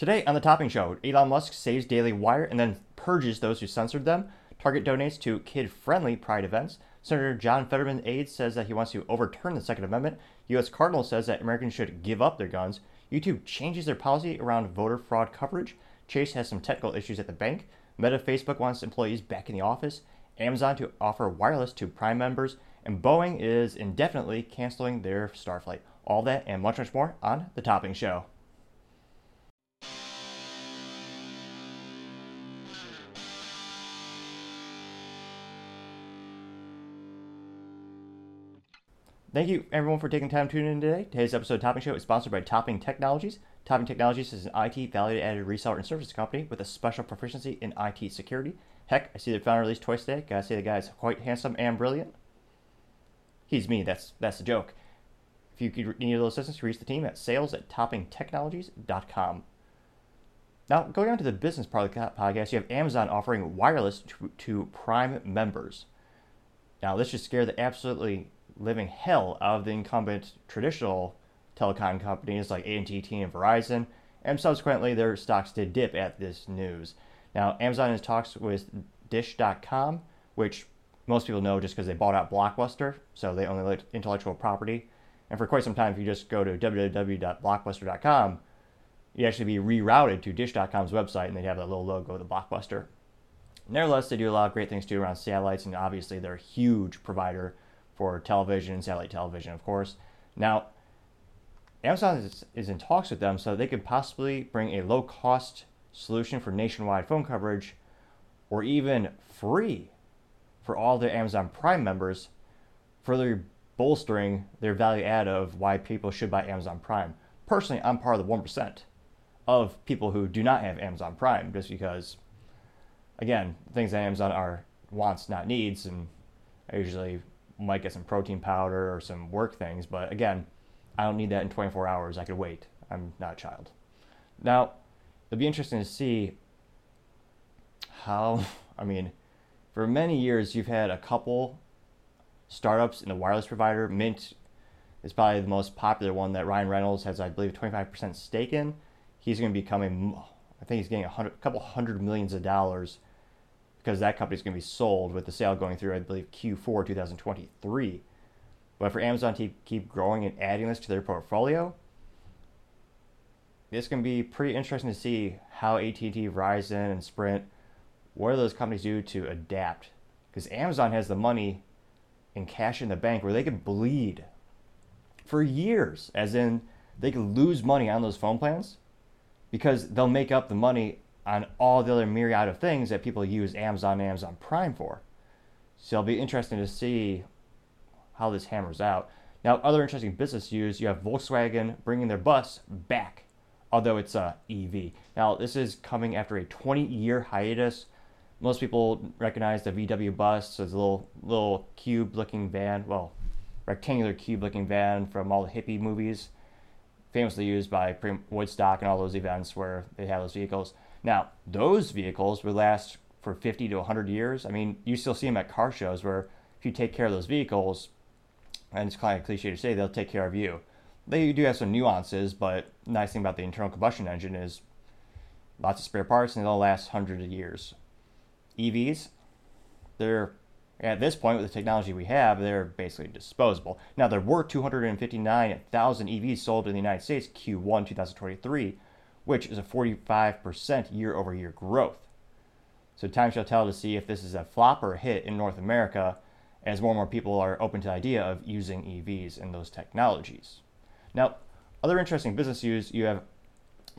Today on the Topping Show, Elon Musk saves Daily Wire and then purges those who censored them. Target donates to kid friendly pride events. Senator John Fetterman aides says that he wants to overturn the Second Amendment. U.S. Cardinal says that Americans should give up their guns. YouTube changes their policy around voter fraud coverage. Chase has some technical issues at the bank. Meta Facebook wants employees back in the office. Amazon to offer wireless to Prime members. And Boeing is indefinitely canceling their Starflight. All that and much, much more on The Topping Show. Thank you, everyone, for taking time to tune in today. Today's episode of Topping Show is sponsored by Topping Technologies. Topping Technologies is an IT value added reseller and service company with a special proficiency in IT security. Heck, I see the founder released twice today. Gotta say, the guy is quite handsome and brilliant. He's me, that's that's the joke. If you need a little assistance, reach the team at sales at toppingtechnologies.com. Now, going on to the business part of the podcast, you have Amazon offering wireless to, to Prime members. Now, this should scare the absolutely living hell out of the incumbent traditional telecom companies like AT&T and Verizon, and subsequently their stocks did dip at this news. Now, Amazon is talks with Dish.com, which most people know just because they bought out Blockbuster, so they own the intellectual property. And for quite some time, if you just go to www.blockbuster.com, you'd actually be rerouted to Dish.com's website, and they'd have that little logo of the Blockbuster. Nevertheless, they do a lot of great things too around satellites, and obviously they're a huge provider for television, satellite television, of course. Now, Amazon is, is in talks with them so they could possibly bring a low cost solution for nationwide phone coverage or even free for all their Amazon Prime members, further bolstering their value add of why people should buy Amazon Prime. Personally, I'm part of the 1% of people who do not have Amazon Prime just because, again, things that Amazon are wants, not needs, and I usually might get some protein powder or some work things, but again, I don't need that in 24 hours. I could wait. I'm not a child. Now, it'll be interesting to see how, I mean, for many years, you've had a couple startups in the wireless provider. Mint is probably the most popular one that Ryan Reynolds has, I believe, 25% stake in. He's going to be coming, I think he's getting a, hundred, a couple hundred millions of dollars because that company is going to be sold with the sale going through, I believe, Q4 2023. But for Amazon to keep growing and adding this to their portfolio, it's going to be pretty interesting to see how AT&T, Verizon, and Sprint, what do those companies do to adapt? Because Amazon has the money and cash in the bank where they can bleed for years, as in they can lose money on those phone plans because they'll make up the money on all the other myriad of things that people use Amazon and Amazon Prime for. So it'll be interesting to see how this hammers out. Now, other interesting business news you have Volkswagen bringing their bus back, although it's a EV. Now, this is coming after a 20 year hiatus. Most people recognize the VW bus as a little, little cube looking van, well, rectangular cube looking van from all the hippie movies, famously used by Woodstock and all those events where they have those vehicles. Now, those vehicles would last for 50 to 100 years. I mean, you still see them at car shows where if you take care of those vehicles, and it's kind of cliche to say, they'll take care of you. They do have some nuances, but nice thing about the internal combustion engine is lots of spare parts and they'll last hundreds of years. EVs, they're at this point with the technology we have, they're basically disposable. Now there were 259,000 EVs sold in the United States Q1 2023, which is a 45% year over year growth. So time shall tell to see if this is a flop or a hit in North America as more and more people are open to the idea of using EVs and those technologies. Now, other interesting business news you have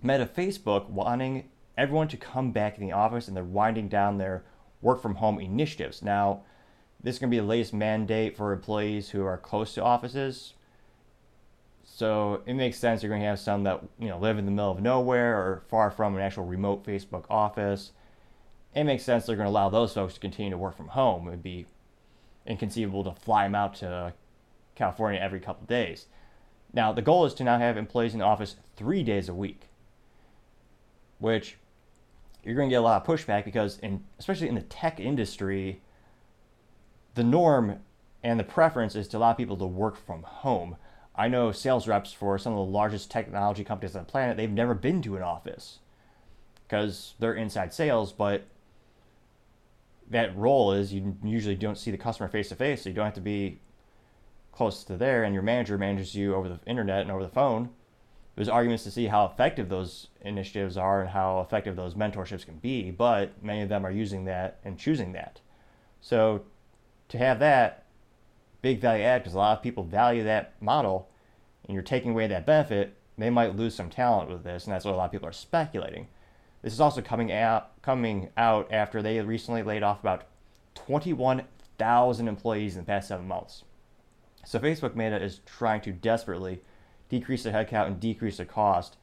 Meta Facebook wanting everyone to come back in the office and they're winding down their work from home initiatives. Now, this is going to be the latest mandate for employees who are close to offices. So it makes sense you're going to have some that you know live in the middle of nowhere or far from an actual remote Facebook office. It makes sense they're going to allow those folks to continue to work from home. It'd be inconceivable to fly them out to California every couple days. Now the goal is to now have employees in the office three days a week, which you're going to get a lot of pushback because, in especially in the tech industry, the norm and the preference is to allow people to work from home. I know sales reps for some of the largest technology companies on the planet, they've never been to an office. because they're inside sales, but that role is you usually don't see the customer face to face, so you don't have to be close to there, and your manager manages you over the internet and over the phone. There's arguments to see how effective those initiatives are and how effective those mentorships can be, but many of them are using that and choosing that. So to have that big value add, because a lot of people value that model, and you're taking away that benefit, they might lose some talent with this, and that's what a lot of people are speculating. This is also coming out coming out after they recently laid off about 21,000 employees in the past seven months. So Facebook Meta is trying to desperately decrease their headcount and decrease their cost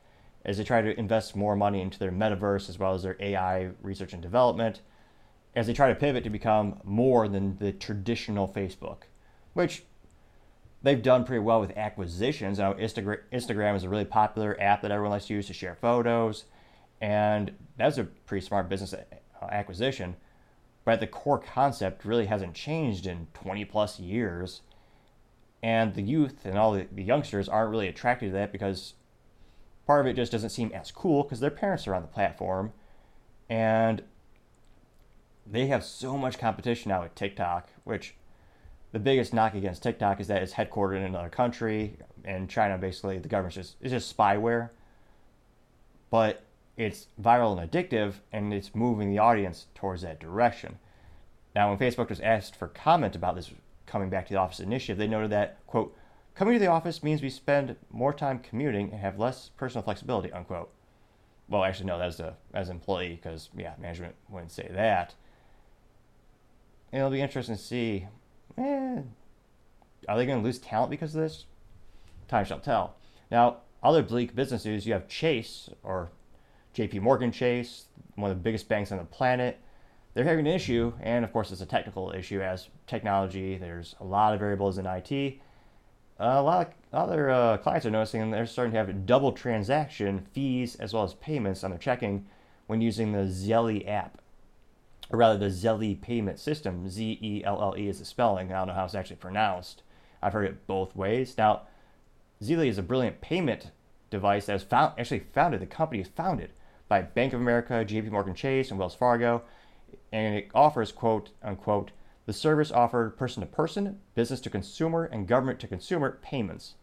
as they try to invest more money into their metaverse as well as their AI research and development, as they try to pivot to become more than the traditional Facebook, which they've done pretty well with acquisitions. Now, Instagram is a really popular app that everyone likes to use to share photos, and that's a pretty smart business uh, acquisition. But the core concept really hasn't changed in 20 plus years. And the youth and all the youngsters aren't really attracted to that because part of it just doesn't seem as cool because their parents are on the platform. And they have so much competition now with TikTok, which the biggest knock against TikTok is that it's headquartered in another country, and China basically the government's just it's just spyware. But it's viral and addictive, and it's moving the audience towards that direction. Now, when Facebook was asked for comment about this coming back to the office initiative, they noted that quote coming to the office means we spend more time commuting and have less personal flexibility unquote. Well, actually, no, that's a as an employee because yeah, management wouldn't say that. It'll be interesting to see eh, are they going to lose talent because of this? Time shall tell. Now, other bleak business news you have Chase, or JP Morgan Chase, one of the biggest banks on the planet. They're having an issue, and of course, it's a technical issue as technology, there's a lot of variables in IT. a lot of other uh, clients are noticing they're starting to have double transaction fees as well as payments on their checking when using the Zelle app or rather the Zelle payment system. Z E L L E is the spelling. I don't know how it's actually pronounced. I've heard it both ways. Now, Zelle is a brilliant payment device that was found, actually founded, the company is founded by Bank of America, JP Morgan Chase, and Wells Fargo. And it offers, quote unquote, the service offered person to person, business to consumer, and government to consumer payments.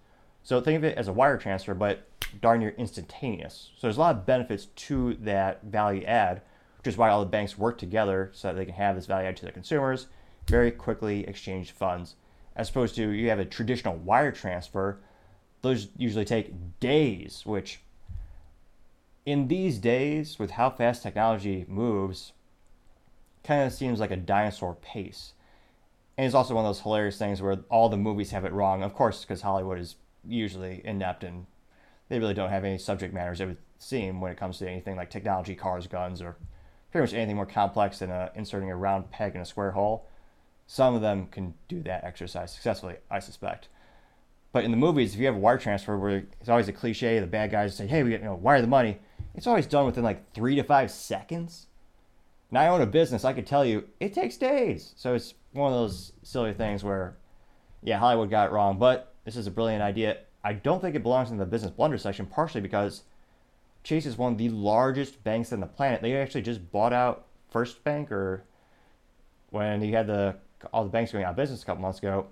So think of it as a wire transfer, but darn near instantaneous. So there's a lot of benefits to that value add which is why all the banks work together so that they can have this value add to their consumers, very quickly exchange funds. As opposed to you have a traditional wire transfer, those usually take days, which in these days, with how fast technology moves, kind of seems like a dinosaur pace. And it's also one of those hilarious things where all the movies have it wrong. Of course, because Hollywood is usually inept and they really don't have any subject matters it would seem when it comes to anything like technology, cars, guns, or pretty much anything more complex than uh, inserting a round peg in a square hole. Some of them can do that exercise successfully, I suspect. But in the movies, if you have a wire transfer where it's always a cliche, the bad guys say, hey, we you know, wire the money, it's always done within like three to five seconds. Now I own a business, I could tell you it takes days. So it's one of those silly things where, yeah, Hollywood got it wrong, but this is a brilliant idea. I don't think it belongs in the business blunder section, partially because Chase is one of the largest banks on the planet. They actually just bought out First Bank, or when you had the all the banks going out of business a couple months ago,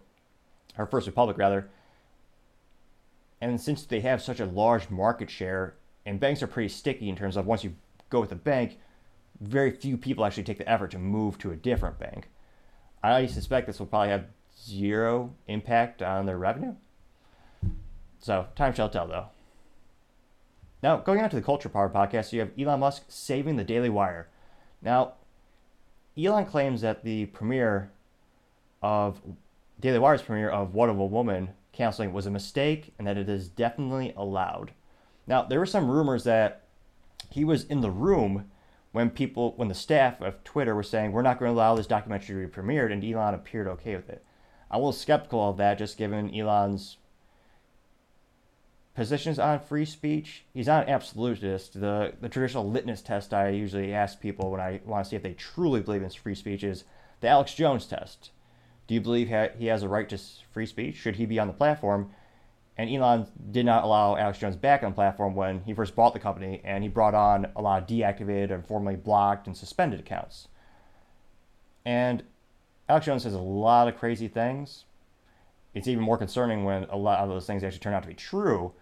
or First Republic rather. And since they have such a large market share, and banks are pretty sticky in terms of once you go with a bank, very few people actually take the effort to move to a different bank. I suspect this will probably have zero impact on their revenue. So time shall tell, though. Now, going on to the Culture Power podcast, you have Elon Musk saving the Daily Wire. Now, Elon claims that the premiere of Daily Wire's premiere of What is a Woman canceling was a mistake and that it is definitely allowed. Now, there were some rumors that he was in the room when people, when the staff of Twitter were saying, we're not going to allow this documentary to be premiered, and Elon appeared okay with it. I'm a little skeptical of that, just given Elon's positions on free speech. He's not an absolutist. The the traditional litmus test I usually ask people when I want to see if they truly believe in free speech is the Alex Jones test. Do you believe he has a right to free speech? Should he be on the platform? And Elon did not allow Alex Jones back on the platform when he first bought the company, and he brought on a lot of deactivated and formerly blocked and suspended accounts. And Alex Jones says a lot of crazy things. It's even more concerning when a lot of those things actually turn out to be true.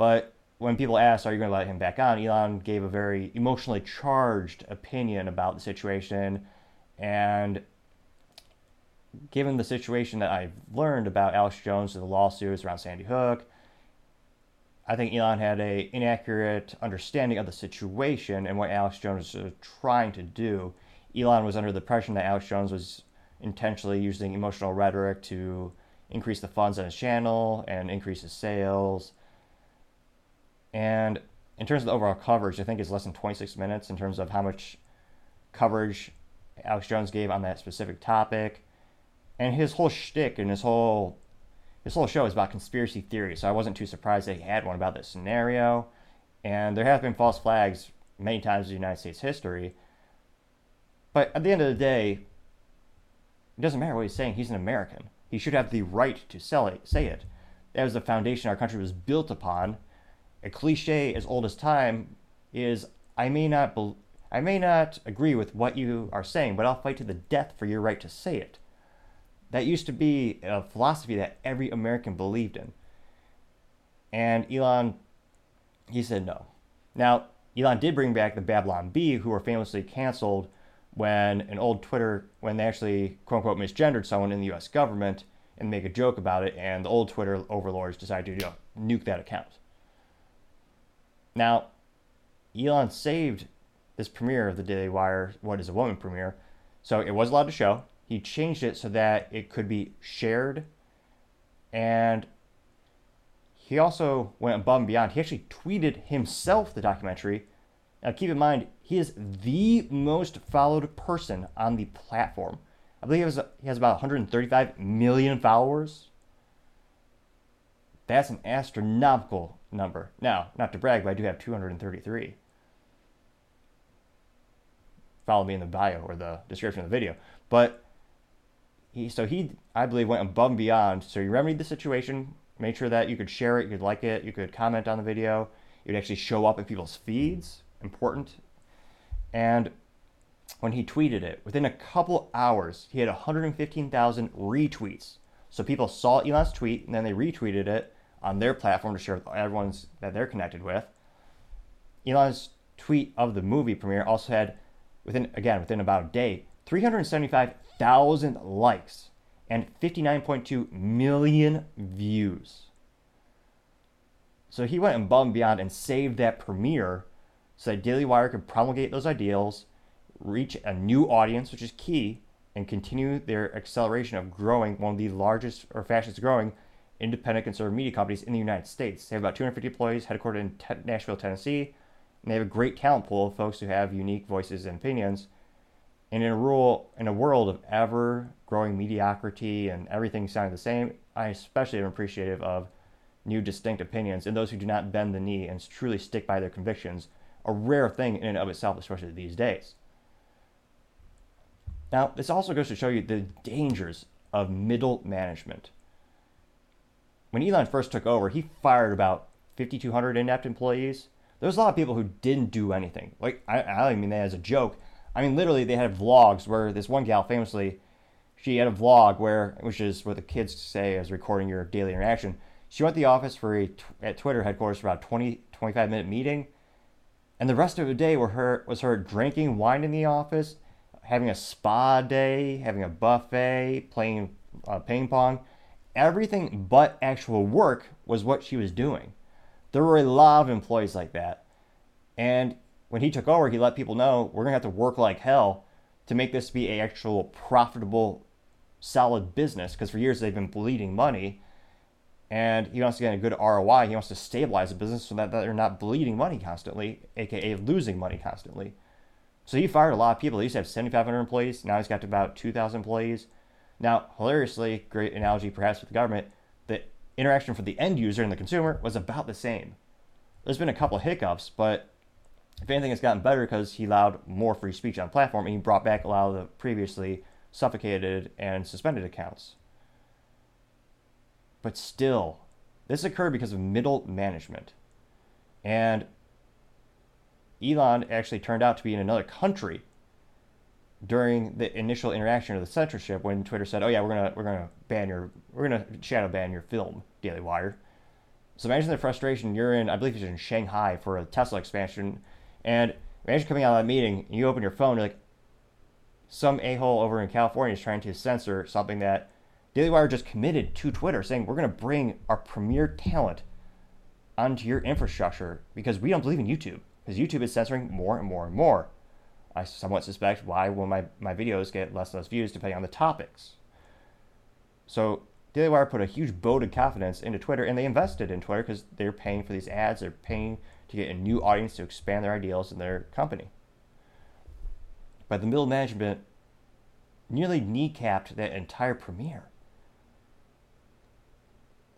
But when people asked, Are you going to let him back on? Elon gave a very emotionally charged opinion about the situation. And given the situation that I've learned about Alex Jones and the lawsuits around Sandy Hook, I think Elon had a inaccurate understanding of the situation and what Alex Jones was trying to do. Elon was under the impression that Alex Jones was intentionally using emotional rhetoric to increase the funds on his channel and increase his sales. And in terms of the overall coverage, I think it's less than 26 minutes in terms of how much coverage Alex Jones gave on that specific topic and his whole shtick and his whole his whole show is about conspiracy theories. So I wasn't too surprised that he had one about this scenario. And there have been false flags many times in the United States history. But at the end of the day, it doesn't matter what he's saying. He's an American. He should have the right to sell it, say it. That was the foundation our country was built upon. A cliche as old as time is I may not be, I may not agree with what you are saying, but I'll fight to the death for your right to say it. That used to be a philosophy that every American believed in. And Elon, he said no. Now, Elon did bring back the Babylon Bee, who were famously canceled when an old Twitter, when they actually quote unquote misgendered someone in the US government and make a joke about it, and the old Twitter overlords decided to you know, nuke that account. Now, Elon saved this premiere of the Daily Wire, What is a Woman premiere, so it was allowed to show he changed it so that it could be shared. And he also went above and beyond. He actually tweeted himself the documentary. Now, keep in mind, he is the most followed person on the platform. I believe he has, he has about 135 million followers. That's an astronomical number. Now, not to brag, but I do have 233. Follow me in the bio or the description of the video. But he so he I believe went above and beyond. So you remedied the situation, made sure that you could share it, you could like it, you could comment on the video, it would actually show up in people's feeds. Important. And when he tweeted it, within a couple hours, he had 115,000 retweets. So people saw Elon's tweet and then they retweeted it on their platform to share with everyone that they're connected with. Elon's tweet of the movie premiere also had, within again within about a day, 375,000 likes and 59.2 million views. So he went above and beyond and saved that premiere so that Daily Wire could promulgate those ideals, reach a new audience, which is key, and continue their acceleration of growing one of the largest or fastest growing independent conservative media companies in the United States. They have about 250 employees headquartered in Nashville, Tennessee, and they have a great talent pool of folks who have unique voices and opinions and in a rule in a world of ever growing mediocrity and everything sounding the same, I especially am appreciative of new distinct opinions and those who do not bend the knee and truly stick by their convictions, a rare thing in and of itself, especially these days. Now, this also goes to show you the dangers of middle management. When Elon first took over, he fired about 5,200 inept employees. There was a lot of people who didn't do anything. Like, I, I don't mean that as a joke I mean, literally, they had vlogs where this one gal famously, she had a vlog where, which is what the kids say as recording your daily interaction. She went to the office for a at Twitter headquarters for about 20, 25 minute meeting, and the rest of the day were her was her drinking wine in the office, having a spa day, having a buffet, playing uh, ping pong. Everything but actual work was what she was doing. There were a lot of employees like that, and when he took over, he let people know we're going to have to work like hell to make this be a actual profitable, solid business. Because for years they've been bleeding money, and he wants to get a good ROI. He wants to stabilize the business so that they're not bleeding money constantly, aka losing money constantly. So he fired a lot of people. He used to have 7,500 employees. Now he's got about 2,000 employees. Now, hilariously, great analogy perhaps with the government, the interaction for the end user and the consumer was about the same. There's been a couple of hiccups, but if anything, it's gotten better because he allowed more free speech on the platform and he brought back a lot of the previously suffocated and suspended accounts. But still, This occurred because of middle management. And Elon actually turned out to be in another country during the initial interaction of the censorship when Twitter said, "Oh yeah, we're gonna we're gonna ban your we're gonna shadow ban your film, Daily Wire." So imagine the frustration. You're in, I believe it's in Shanghai for a Tesla expansion, and imagine coming out of that meeting and you open your phone, you're like, some a hole over in California is trying to censor something that Daily Wire just committed to Twitter, saying we're gonna bring our premier talent onto your infrastructure because we don't believe in YouTube because YouTube is censoring more and more and more. I somewhat suspect why will my, my videos get less and less views depending on the topics. So Daily Wire put a huge vote of confidence into Twitter and they invested in Twitter because they're paying for these ads, they're paying to get a new audience to expand their ideals in their company. But the middle management nearly kneecapped that entire premiere.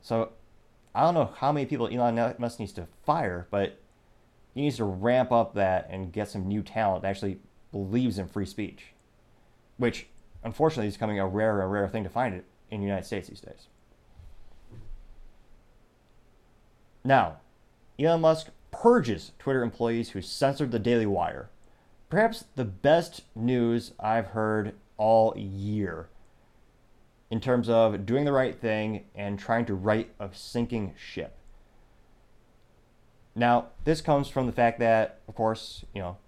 So I don't know how many people Elon Musk needs to fire, but he needs to ramp up that and get some new talent that actually believes in free speech, which unfortunately is becoming a rarer and rarer thing to find it in the United States these days. Now, Elon Musk purges Twitter employees who censored the Daily Wire. Perhaps the best news I've heard all year in terms of doing the right thing and trying to right a sinking ship. Now, this comes from the fact that, of course, you know,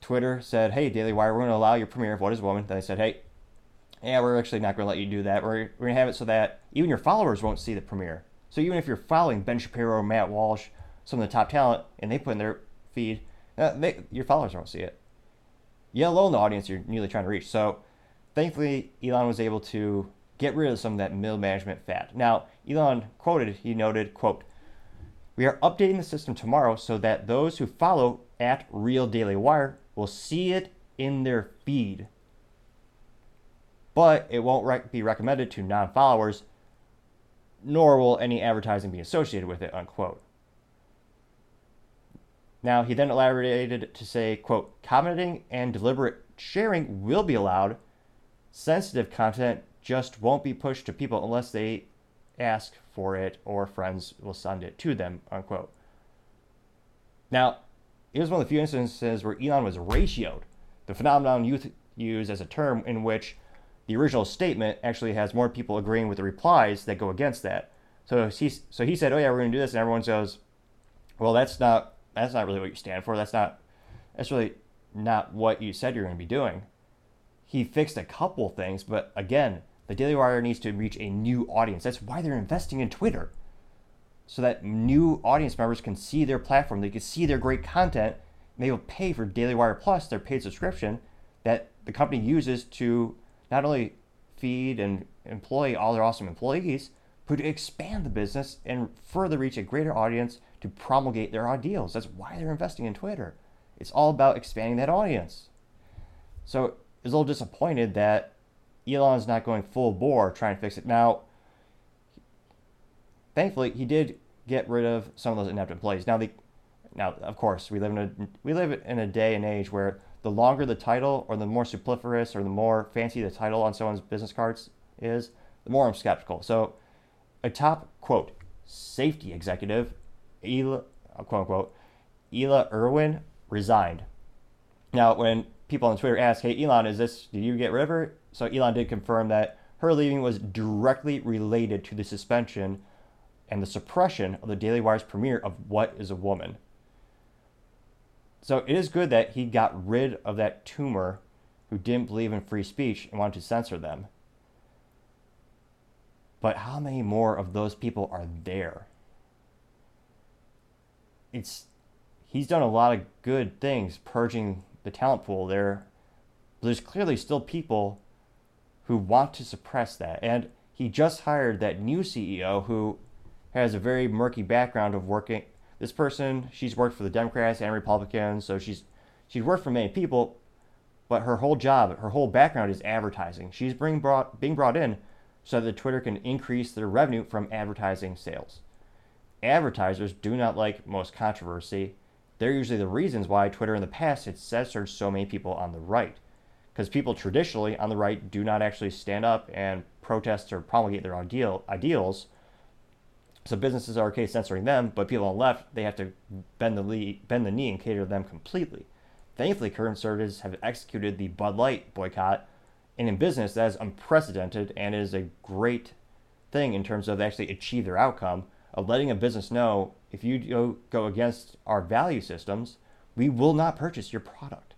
Twitter said, hey, Daily Wire, we're going to allow your premiere of What is Woman. Then they said, hey, yeah, we're actually not going to let you do that. We're, we're going to have it so that even your followers won't see the premiere. So even if you're following Ben Shapiro, Matt Walsh, some of the top talent, and they put in their feed, uh, they, your followers won't see it. Yet alone the audience you're nearly trying to reach. So thankfully, Elon was able to get rid of some of that middle management fat. Now, Elon quoted, he noted, quote, we are updating the system tomorrow so that those who follow at Real Daily Wire will see it in their feed. But it won't be recommended to non followers, nor will any advertising be associated with it, unquote. Now, he then elaborated to say, quote, commenting and deliberate sharing will be allowed. Sensitive content just won't be pushed to people unless they ask for it or friends will send it to them, unquote. Now, it was one of the few instances where Elon was ratioed, the phenomenon youth use as a term in which the original statement actually has more people agreeing with the replies that go against that. So he, so he said, "Oh yeah, we're going to do this," and everyone goes, "Well, that's not that's not really what you stand for. That's not that's really not what you said you're going to be doing." He fixed a couple things, but again, the Daily Wire needs to reach a new audience. That's why they're investing in Twitter. So that new audience members can see their platform, they can see their great content, and they will pay for Daily Wire Plus, their paid subscription that the company uses to not only feed and employ all their awesome employees, but to expand the business and further reach a greater audience to promulgate their ideals. That's why they're investing in Twitter. It's all about expanding that audience. So I was a little disappointed that Elon's not going full bore trying to fix it. Now, thankfully, he did get rid of some of those inept employees. Now, the now of course we live in a we live in a day and age where the longer the title or the more superfluous or the more fancy the title on someone's business cards is, the more I'm skeptical. So, a top quote safety executive, Ella, quote unquote, Ella Irwin resigned. Now, when people on Twitter ask, "Hey, Elon, is this? Did you get rid of her?" So Elon did confirm that her leaving was directly related to the suspension and the suppression of the Daily Wire's premiere of What is a Woman. So it is good that he got rid of that tumor who didn't believe in free speech and wanted to censor them. But how many more of those people are there? It's he's done a lot of good things purging the talent pool there. But there's clearly still people who want to suppress that. And he just hired that new CEO who has a very murky background of working. This person, she's worked for the Democrats and Republicans, so she's she's worked for many people, but her whole job, her whole background is advertising. She's being brought being brought in so that Twitter can increase their revenue from advertising sales. Advertisers do not like most controversy. They're usually the reasons why Twitter in the past had censored so many people on the right because people traditionally on the right do not actually stand up and protest or promulgate their ideal ideals. So businesses are okay censoring them, but people on the left, they have to bend the, knee, bend the knee and cater to them completely. Thankfully, current conservatives have executed the Bud Light boycott, and in business, that is unprecedented and is a great thing in terms of they actually achieve their outcome of letting a business know if you go against our value systems, we will not purchase your product.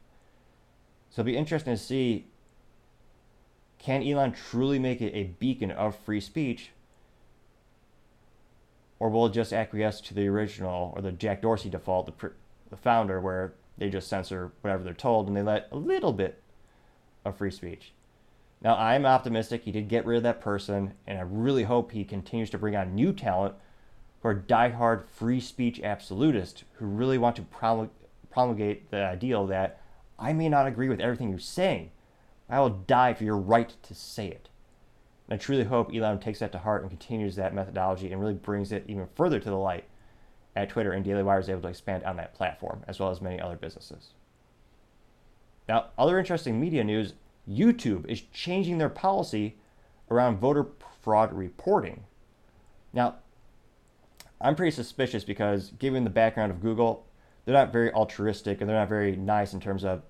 So it'll be interesting to see can Elon truly make it a beacon of free speech? Or will it just acquiesce to the original or the Jack Dorsey default, the, the founder, where they just censor whatever they're told and they let a little bit of free speech? Now, I'm optimistic he did get rid of that person, and I really hope he continues to bring on new talent who are diehard free speech absolutists who really want to promulgate the ideal that I may not agree with everything you're saying. I will die for your right to say it. And I truly hope Elon takes that to heart and continues that methodology and really brings it even further to the light at Twitter and Daily Wire is able to expand on that platform, as well as many other businesses. Now, other interesting media news YouTube is changing their policy around voter fraud reporting. Now, I'm pretty suspicious because, given the background of Google, they're not very altruistic and they're not very nice in terms of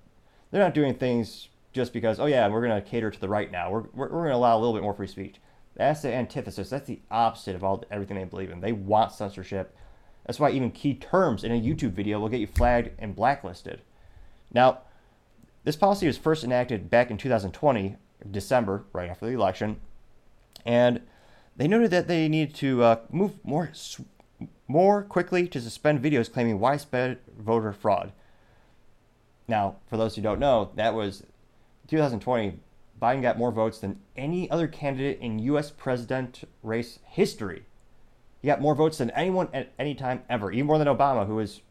they're not doing things just because, oh yeah, we're going to cater to the right now. We're, we're, we're going to allow a little bit more free speech. That's the antithesis. That's the opposite of all everything they believe in. They want censorship. That's why even key terms in a YouTube video will get you flagged and blacklisted. Now, this policy was first enacted back in 2020, December, right after the election, and they noted that they needed to uh, move more more quickly to suspend videos claiming widespread voter fraud. Now, for those who don't know, that was 2020. Biden got more votes than any other candidate in U.S. president race history. He got more votes than anyone at any time ever, even more than Obama, who was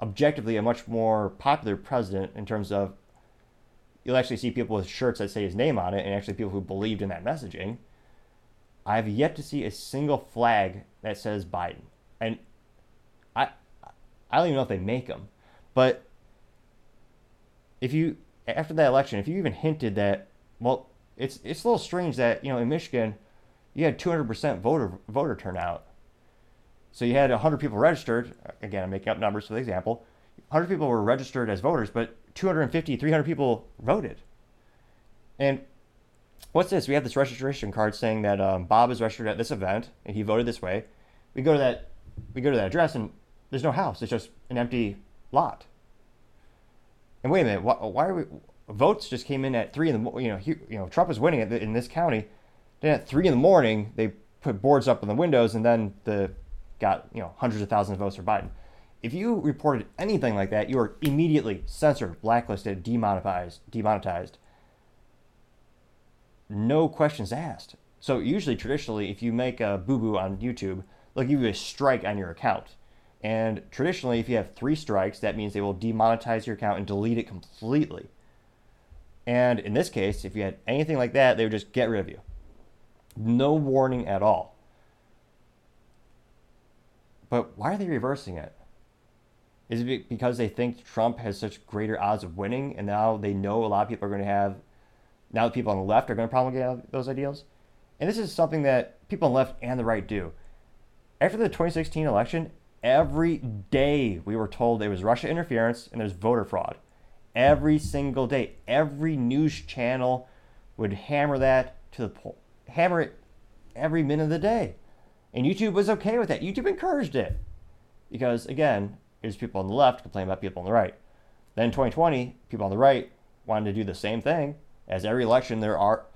objectively a much more popular president in terms of you'll actually see people with shirts that say his name on it and actually people who believed in that messaging. I have yet to see a single flag that says Biden. And I I don't even know if they make them. But if you after that election, if you even hinted that well, it's it's a little strange that, you know, in Michigan you had 200% voter voter turnout. So you had 100 people registered. Again, I'm making up numbers for the example. 100 people were registered as voters, but 250, 300 people voted. And what's this? We have this registration card saying that um, Bob is registered at this event and he voted this way. We go to that, we go to that address and there's no house. It's just an empty lot. And wait a minute, why, why are we? Votes just came in at three in the you know he, you know Trump is winning in this county. Then at three in the morning they put boards up in the windows and then the got you know hundreds of thousands of votes for Biden. If you reported anything like that, you are immediately censored, blacklisted, demonetized, demonetized. No questions asked. So usually, traditionally, if you make a boo boo on YouTube, they'll give you a strike on your account. And traditionally, if you have three strikes, that means they will demonetize your account and delete it completely. And in this case, if you had anything like that, they would just get rid of you. No warning at all. But why are they reversing it? Is it because they think Trump has such greater odds of winning, and now they know a lot of people are going to have, now the people on the left are going to promulgate those ideals? And this is something that people on the left and the right do. After the 2016 election, every day we were told there was Russia interference and there's voter fraud. Every single day, every news channel would hammer that to the pole, hammer it every minute of the day. And YouTube was okay with that. YouTube encouraged it. Because again, Here's people on the left complaining about people on the right. Then in 2020, people on the right wanted to do the same thing. As every election, there are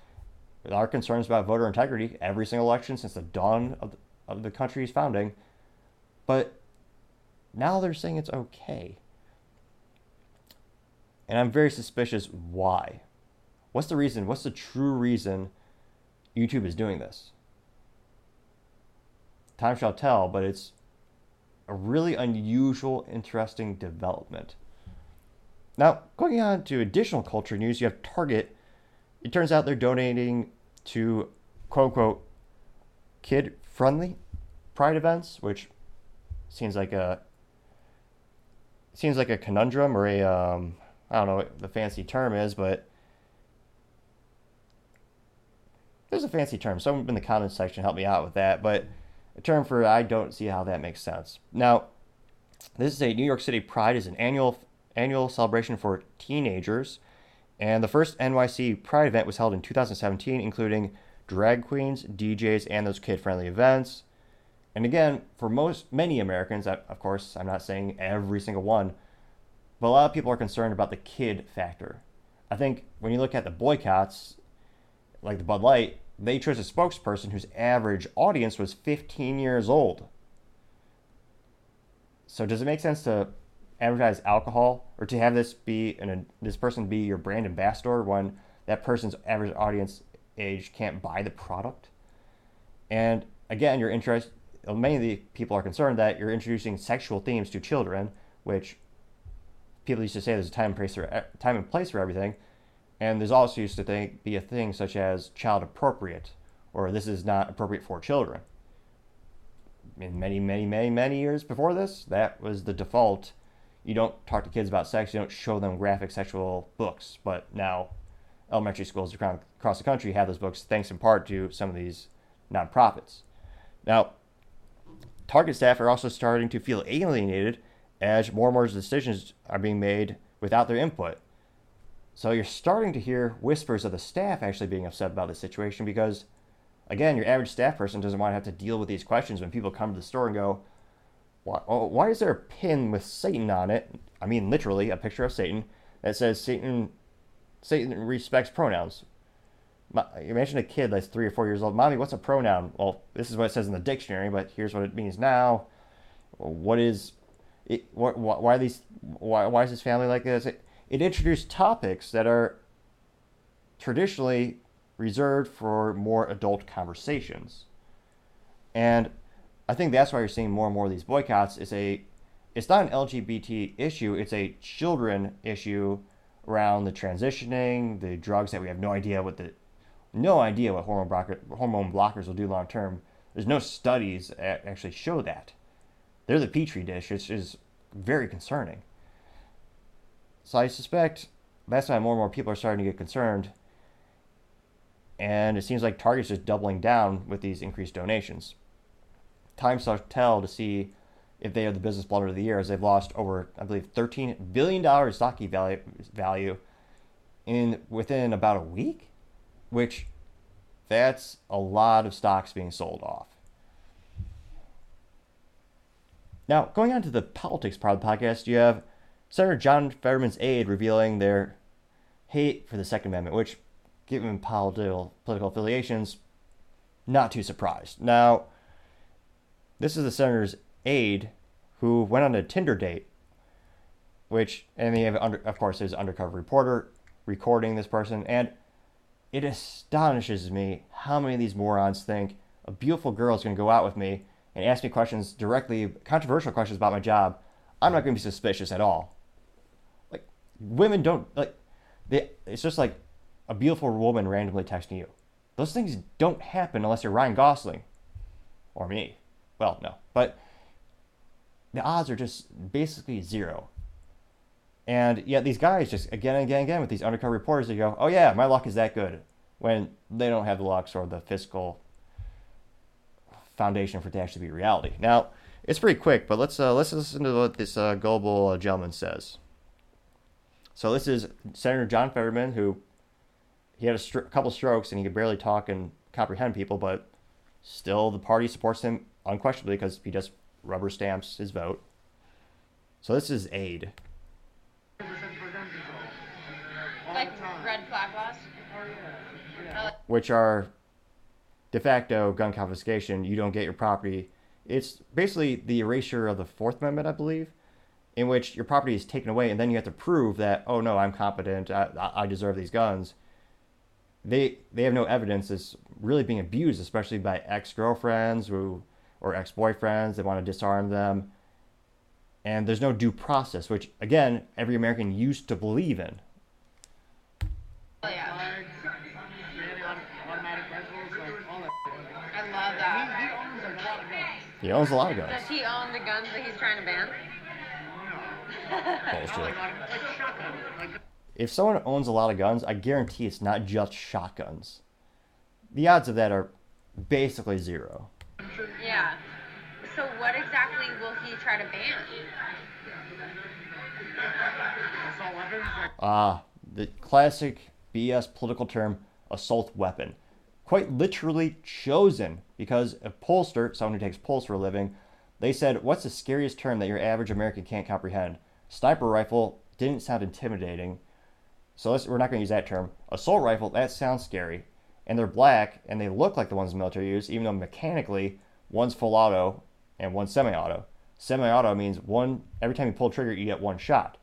there are concerns about voter integrity every single election since the dawn of the, of the country's founding. But now they're saying it's okay. And I'm very suspicious why. What's the reason? What's the true reason YouTube is doing this? Time shall tell, but it's a really unusual, interesting development. Now, going on to additional culture news, you have Target. It turns out they're donating to quote unquote kid friendly pride events, which seems like a seems like a conundrum or a um, I don't know what the fancy term is, but there's a fancy term. Someone in the comments section help me out with that. But a term for I don't see how that makes sense. Now, this is a New York City Pride is an annual annual celebration for teenagers, and the first NYC Pride event was held in 2017, including drag queens, DJs, and those kid-friendly events. And again, for most many Americans, of course, I'm not saying every single one, but a lot of people are concerned about the kid factor. I think when you look at the boycotts, like the Bud Light, they chose a spokesperson whose average audience was 15 years old. So does it make sense to advertise alcohol or to have this be an this person be your brand ambassador when that person's average audience age can't buy the product? And again, you're interest many of the people are concerned that you're introducing sexual themes to children, which people used to say there's a time and place for time and place for everything. And there's also used to think, be a thing such as child appropriate, or this is not appropriate for children. In many, many, many, many years before this, that was the default. You don't talk to kids about sex, you don't show them graphic sexual books. But now, elementary schools across the country have those books, thanks in part to some of these nonprofits. Now, Target staff are also starting to feel alienated as more and more decisions are being made without their input. So you're starting to hear whispers of the staff actually being upset about the situation because, again, your average staff person doesn't want to have to deal with these questions when people come to the store and go, why, oh, why is there a pin with Satan on it? I mean, literally, a picture of Satan that says Satan, Satan respects pronouns. Imagine a kid that's three or four years old. Mommy, what's a pronoun? Well, this is what it says in the dictionary, but here's what it means now. What is it? What, why these? Why, why is this family like this? It, it introduced topics that are traditionally reserved for more adult conversations. And I think that's why you're seeing more and more of these boycotts. It's a it's not an LGBT issue, it's a children issue around the transitioning, the drugs that we have no idea what the no idea what hormone blocker, hormone blockers will do long term. There's no studies that actually show that. They're the petri dish, which is very concerning. So I suspect that's why more and more people are starting to get concerned. And it seems like Target's just doubling down with these increased donations. Time shall tell to see if they are the business blunder of the year, as they've lost over, I believe, $13 billion stock value, value in within about a week, which that's a lot of stocks being sold off. Now, going on to the politics part of the podcast, you have Senator John Fetterman's aide revealing their hate for the Second Amendment, which, given political, political affiliations, not too surprised. Now, this is the senator's aide who went on a Tinder date, which, and they have, under, of course, an undercover reporter recording this person, and it astonishes me how many of these morons think a beautiful girl is going to go out with me and ask me questions directly, controversial questions about my job. I'm not going to be suspicious at all. Like, women don't like they it's just like a beautiful woman randomly texting you. Those things don't happen unless you're ryan gosling or me. Well no but the odds are just basically zero and yet these guys just again and again and again with these undercover reporters they go oh yeah my luck is that good when they don't have the lucks or the fiscal foundation for it to actually be reality now it's pretty quick but let's uh, let's listen to what this uh, gullible uh, gentleman says so this is Senator John Fetterman, who he had a stro- couple strokes and he could barely talk and comprehend people, but still the party supports him unquestionably because he just rubber stamps his vote. So this is aide. Like red flag laws? Which are de facto gun confiscation. You don't get your property. It's basically the erasure of the Fourth Amendment, I believe in which your property is taken away and then you have to prove that oh no i'm competent i, I deserve these guns they they have no evidence it's really being abused especially by ex-girlfriends who or ex-boyfriends that want to disarm them and there's no due process which again every american used to believe in He owns a lot of guns. Does he own the guns that he's trying to ban? Bullshit. If someone owns a lot of guns, I guarantee it's not just shotguns. The odds of that are basically zero. Yeah. So what exactly will he try to ban? Assault weapons, Ah, the classic BS political term, assault weapon. Quite literally chosen because a pollster, someone who takes polls for a living, they said, What's the scariest term that your average American can't comprehend? Sniper rifle didn't sound intimidating. So we're not going to use that term. Assault rifle, that sounds scary. And they're black and they look like the ones the military use, even though mechanically one's full auto and one's semi auto. Semi auto means one, every time you pull trigger, you get one shot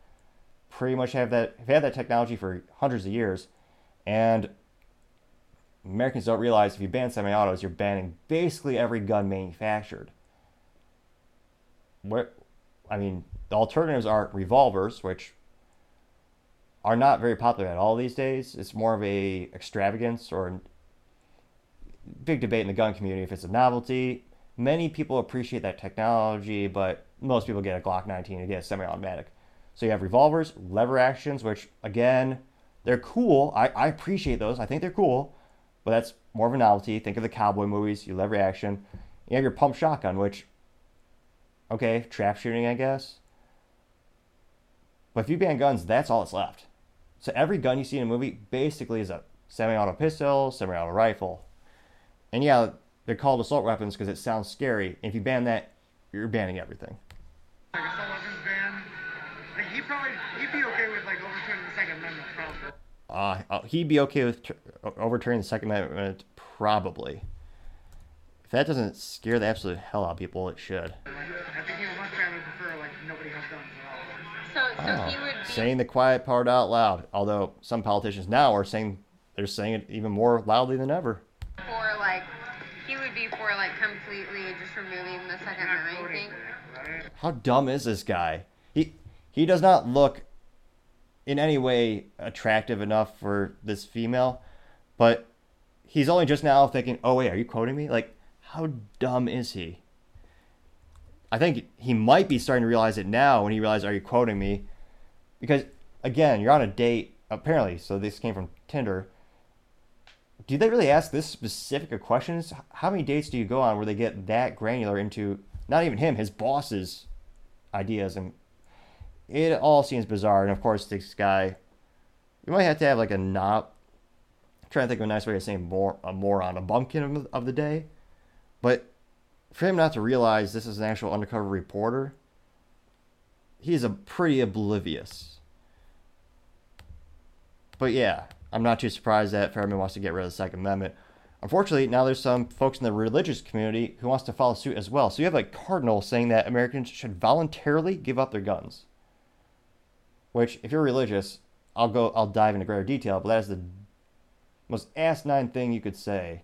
pretty much have that have had that technology for hundreds of years, and Americans don't realize if you ban semi-autos, you're banning basically every gun manufactured. Where, I mean, the alternatives are revolvers, which are not very popular at all these days. It's more of a extravagance or big debate in the gun community if it's a novelty. Many people appreciate that technology, but most people get a Glock 19 to get a semi-automatic. So you have revolvers, lever actions, which again, they're cool. I, I appreciate those. I think they're cool, but that's more of a novelty. Think of the cowboy movies, you lever action. You have your pump shotgun, which, okay, trap shooting, I guess. But if you ban guns, that's all that's left. So every gun you see in a movie basically is a semi-auto pistol, semi-auto rifle. And yeah, they're called assault weapons because it sounds scary. And if you ban that, you're banning everything. like assault weapons ban. Like he probably he'd be okay Uh, uh, he'd be okay with tr- overturning the Second Amendment, probably. If that doesn't scare the absolute hell out of people, it should. I think he would much rather prefer like nobody has guns at all. So, so Oh, he would be saying the quiet part out loud. Although some politicians now are saying they're saying it even more loudly than ever. for like he would be for like completely just removing the Second Amendment voting thing. for it, right? How dumb is this guy? He he does not look in any way attractive enough for this female, but he's only just now thinking, "Oh wait, are you quoting me?" Like, how dumb is he? I think he might be starting to realize it now when he realizes, "Are you quoting me?" Because again, you're on a date apparently. So this came from Tinder. Do they really ask this specific of questions? How many dates do you go on where they get that granular into not even him, his boss's ideas, and it all seems bizarre. And of course, this guy, You might have to have like a not. I'm trying to think of a nice way of saying more a moron, a bumpkin of, of the day, but for him not to realize this is an actual undercover reporter, he's a pretty oblivious. But yeah, I'm not too surprised that Fetterman wants to get rid of the Second Amendment. Unfortunately, now there's some folks in the religious community who wants to follow suit as well. So you have a cardinal saying that Americans should voluntarily give up their guns. Which, if you're religious, I'll go. I'll dive into greater detail. But that is the most asinine thing you could say,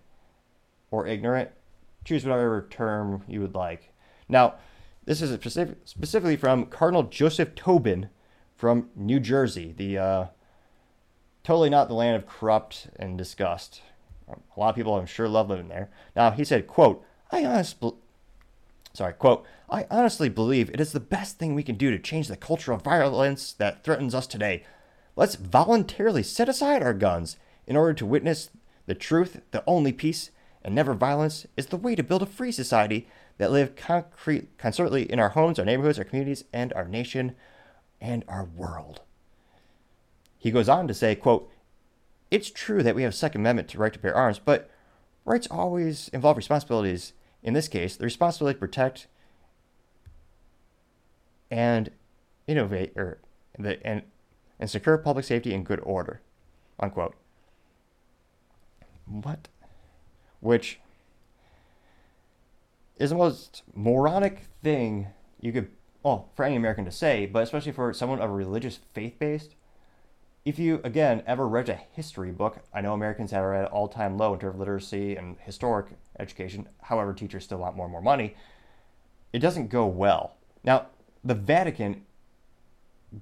or ignorant. Choose whatever term you would like. Now, this is specific, specifically from Cardinal Joseph Tobin from New Jersey, the uh, totally not the land of corrupt and disgust. A lot of people, I'm sure, love living there. Now, he said, "quote I honestly, sorry, quote I honestly believe it is the best thing we can do to change the culture of violence that threatens us today. Let's voluntarily set aside our guns in order to witness the truth. The only peace and never violence is the way to build a free society that live concrete, concertedly in our homes, our neighborhoods, our communities, and our nation and our world." He goes on to say, quote, it's true that we have a Second Amendment to right to bear arms, but rights always involve responsibilities. In this case, the responsibility to protect and innovate or the and and secure public safety and good order. Unquote. What? Which is the most moronic thing you could well, for any American to say, but especially for someone of a religious faith based if you again ever read a history book, I know Americans are at an all-time low in terms of literacy and historic education. However, teachers still want more and more money. It doesn't go well. Now, the Vatican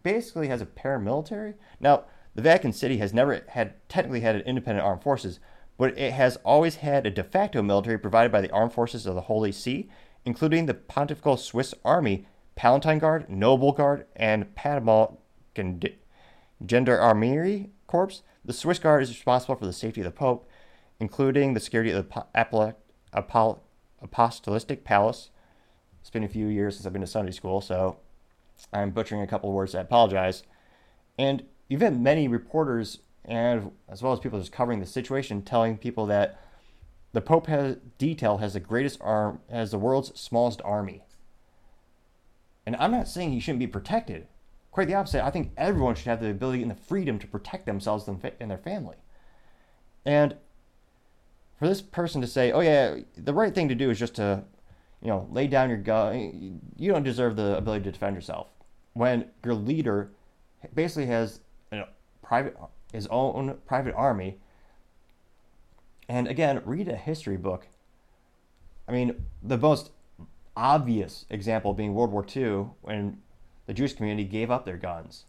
basically has a paramilitary. Now, the Vatican City has never had technically had an independent armed forces, but it has always had a de facto military provided by the armed forces of the Holy See, including the Pontifical Swiss Army, Palatine Guard, Noble Guard, and Panama Gendarmerie Corps. The Swiss Guard is responsible for the safety of the Pope, including the security of the Apostolic Apostolic palace It's been a few years since I've been to Sunday school, so I'm butchering a couple words. I apologize. And you've had many reporters and as well as people just covering the situation, telling people that the Pope has detail has the greatest arm, has the world's smallest army. And I'm not saying he shouldn't be protected. Quite the opposite. I think everyone should have the ability and the freedom to protect themselves and their family. And for this person to say, "Oh yeah, the right thing to do is just to, you know, lay down your gun. You don't deserve the ability to defend yourself," when your leader basically has a private his own private army. And again, read a history book. I mean, the most obvious example being World War II when the Jewish community gave up their guns.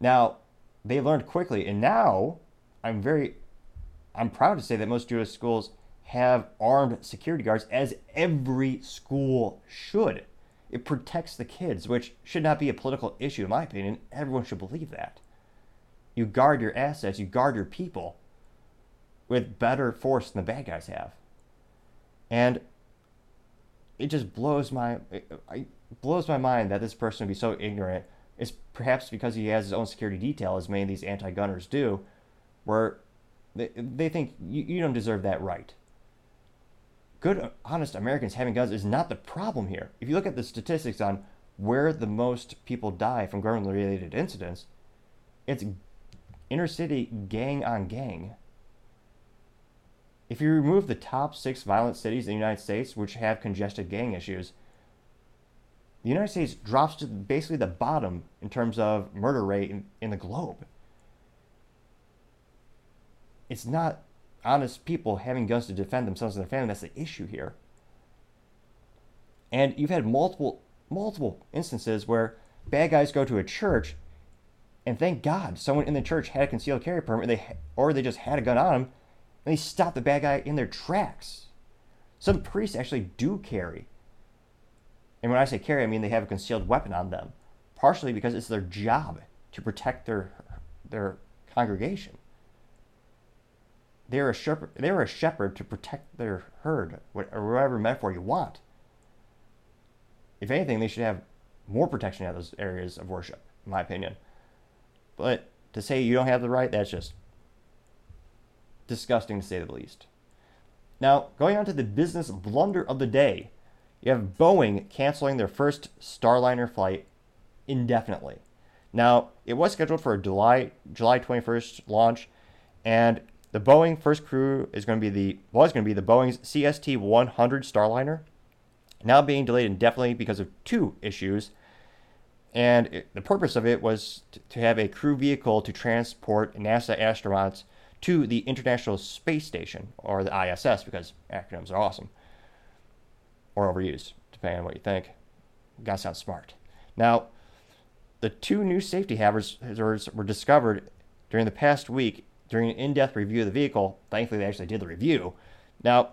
Now, they learned quickly, and now I'm very, I'm proud to say that most Jewish schools have armed security guards, as every school should. It protects the kids, which should not be a political issue, in my opinion. Everyone should believe that. You guard your assets, you guard your people with better force than the bad guys have. And it just blows my it, blows my mind that this person would be so ignorant. It's perhaps because he has his own security detail, as many of these anti-gunners do, where they, they think you, you don't deserve that right. Good, honest Americans having guns is not the problem here. If you look at the statistics on where the most people die from gun-related incidents, it's inner city gang on gang. If you remove the top six violent cities in the United States which have congested gang issues, the United States drops to basically the bottom in terms of murder rate in, in the globe. It's not honest people having guns to defend themselves and their family that's the issue here. And you've had multiple multiple instances where bad guys go to a church and thank God someone in the church had a concealed carry permit, they or they just had a gun on them, and they stopped the bad guy in their tracks. Some priests actually do carry. And when I say carry, I mean they have a concealed weapon on them, partially because it's their job to protect their their congregation. They're a shepherd. They're a shepherd to protect their herd, whatever metaphor you want. If anything, they should have more protection at those areas of worship, in my opinion. But to say you don't have the right, that's just disgusting to say the least. Now, going on to the business blunder of the day, you have Boeing canceling their first Starliner flight indefinitely. Now, it was scheduled for a July July 21st launch, and the Boeing first crew is going to be the was going to be the Boeing's CST 100 Starliner, now being delayed indefinitely because of two issues and it, the purpose of it was to, to have a crew vehicle to transport NASA astronauts to the International Space Station, or the ISS, because acronyms are awesome. Or overused, depending on what you think. Gotta sound smart. Now, the two new safety hazards were discovered during the past week during an in depth review of the vehicle. Thankfully, they actually did the review. Now,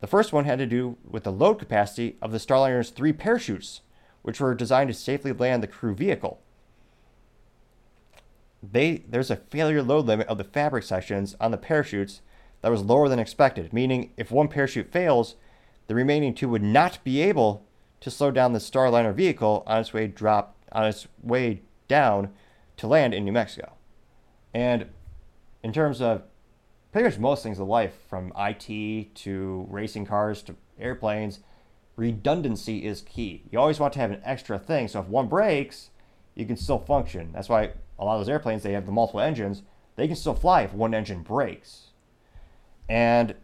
the first one had to do with the load capacity of the Starliner's three parachutes which were designed to safely land the crew vehicle. They, there's a failure load limit of the fabric sections on the parachutes that was lower than expected, meaning if one parachute fails, the remaining two would not be able to slow down the Starliner vehicle on its way drop on its way down to land in New Mexico. And in terms of pretty much most things in life, from IT to racing cars to airplanes, redundancy is key. You always want to have an extra thing. So if one breaks, you can still function. That's why a lot of those airplanes, they have the multiple engines. They can still fly if one engine breaks. And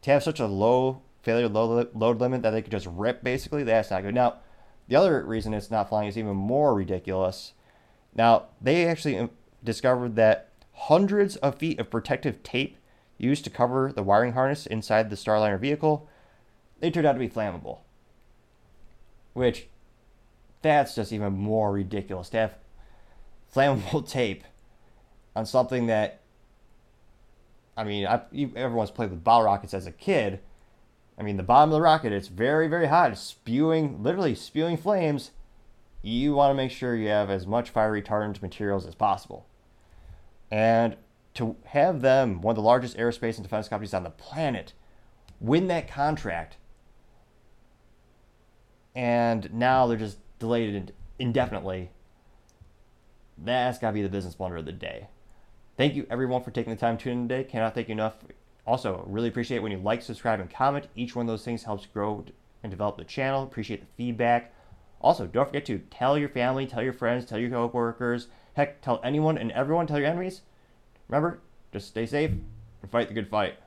to have such a low failure load, load limit that they could just rip, basically, that's not good. Now, the other reason it's not flying is even more ridiculous. Now, they actually um, discovered that hundreds of feet of protective tape used to cover the wiring harness inside the Starliner vehicle they turned out to be flammable. Which, that's just even more ridiculous to have flammable tape on something that, I mean, I, everyone's played with bottle rockets as a kid. I mean, the bottom of the rocket, it's very, very hot. It's spewing, literally spewing flames. You want to make sure you have as much fire retardant materials as possible. And to have them, one of the largest aerospace and defense companies on the planet, win that contract and now they're just delayed indefinitely. That's got to be the business blunder of the day. Thank you everyone for taking the time to tune in today. Cannot thank you enough. Also, really appreciate when you like, subscribe, and comment. Each one of those things helps grow and develop the channel. Appreciate the feedback. Also, don't forget to tell your family, tell your friends, tell your coworkers, heck, tell anyone and everyone, tell your enemies. Remember, just stay safe and fight the good fight.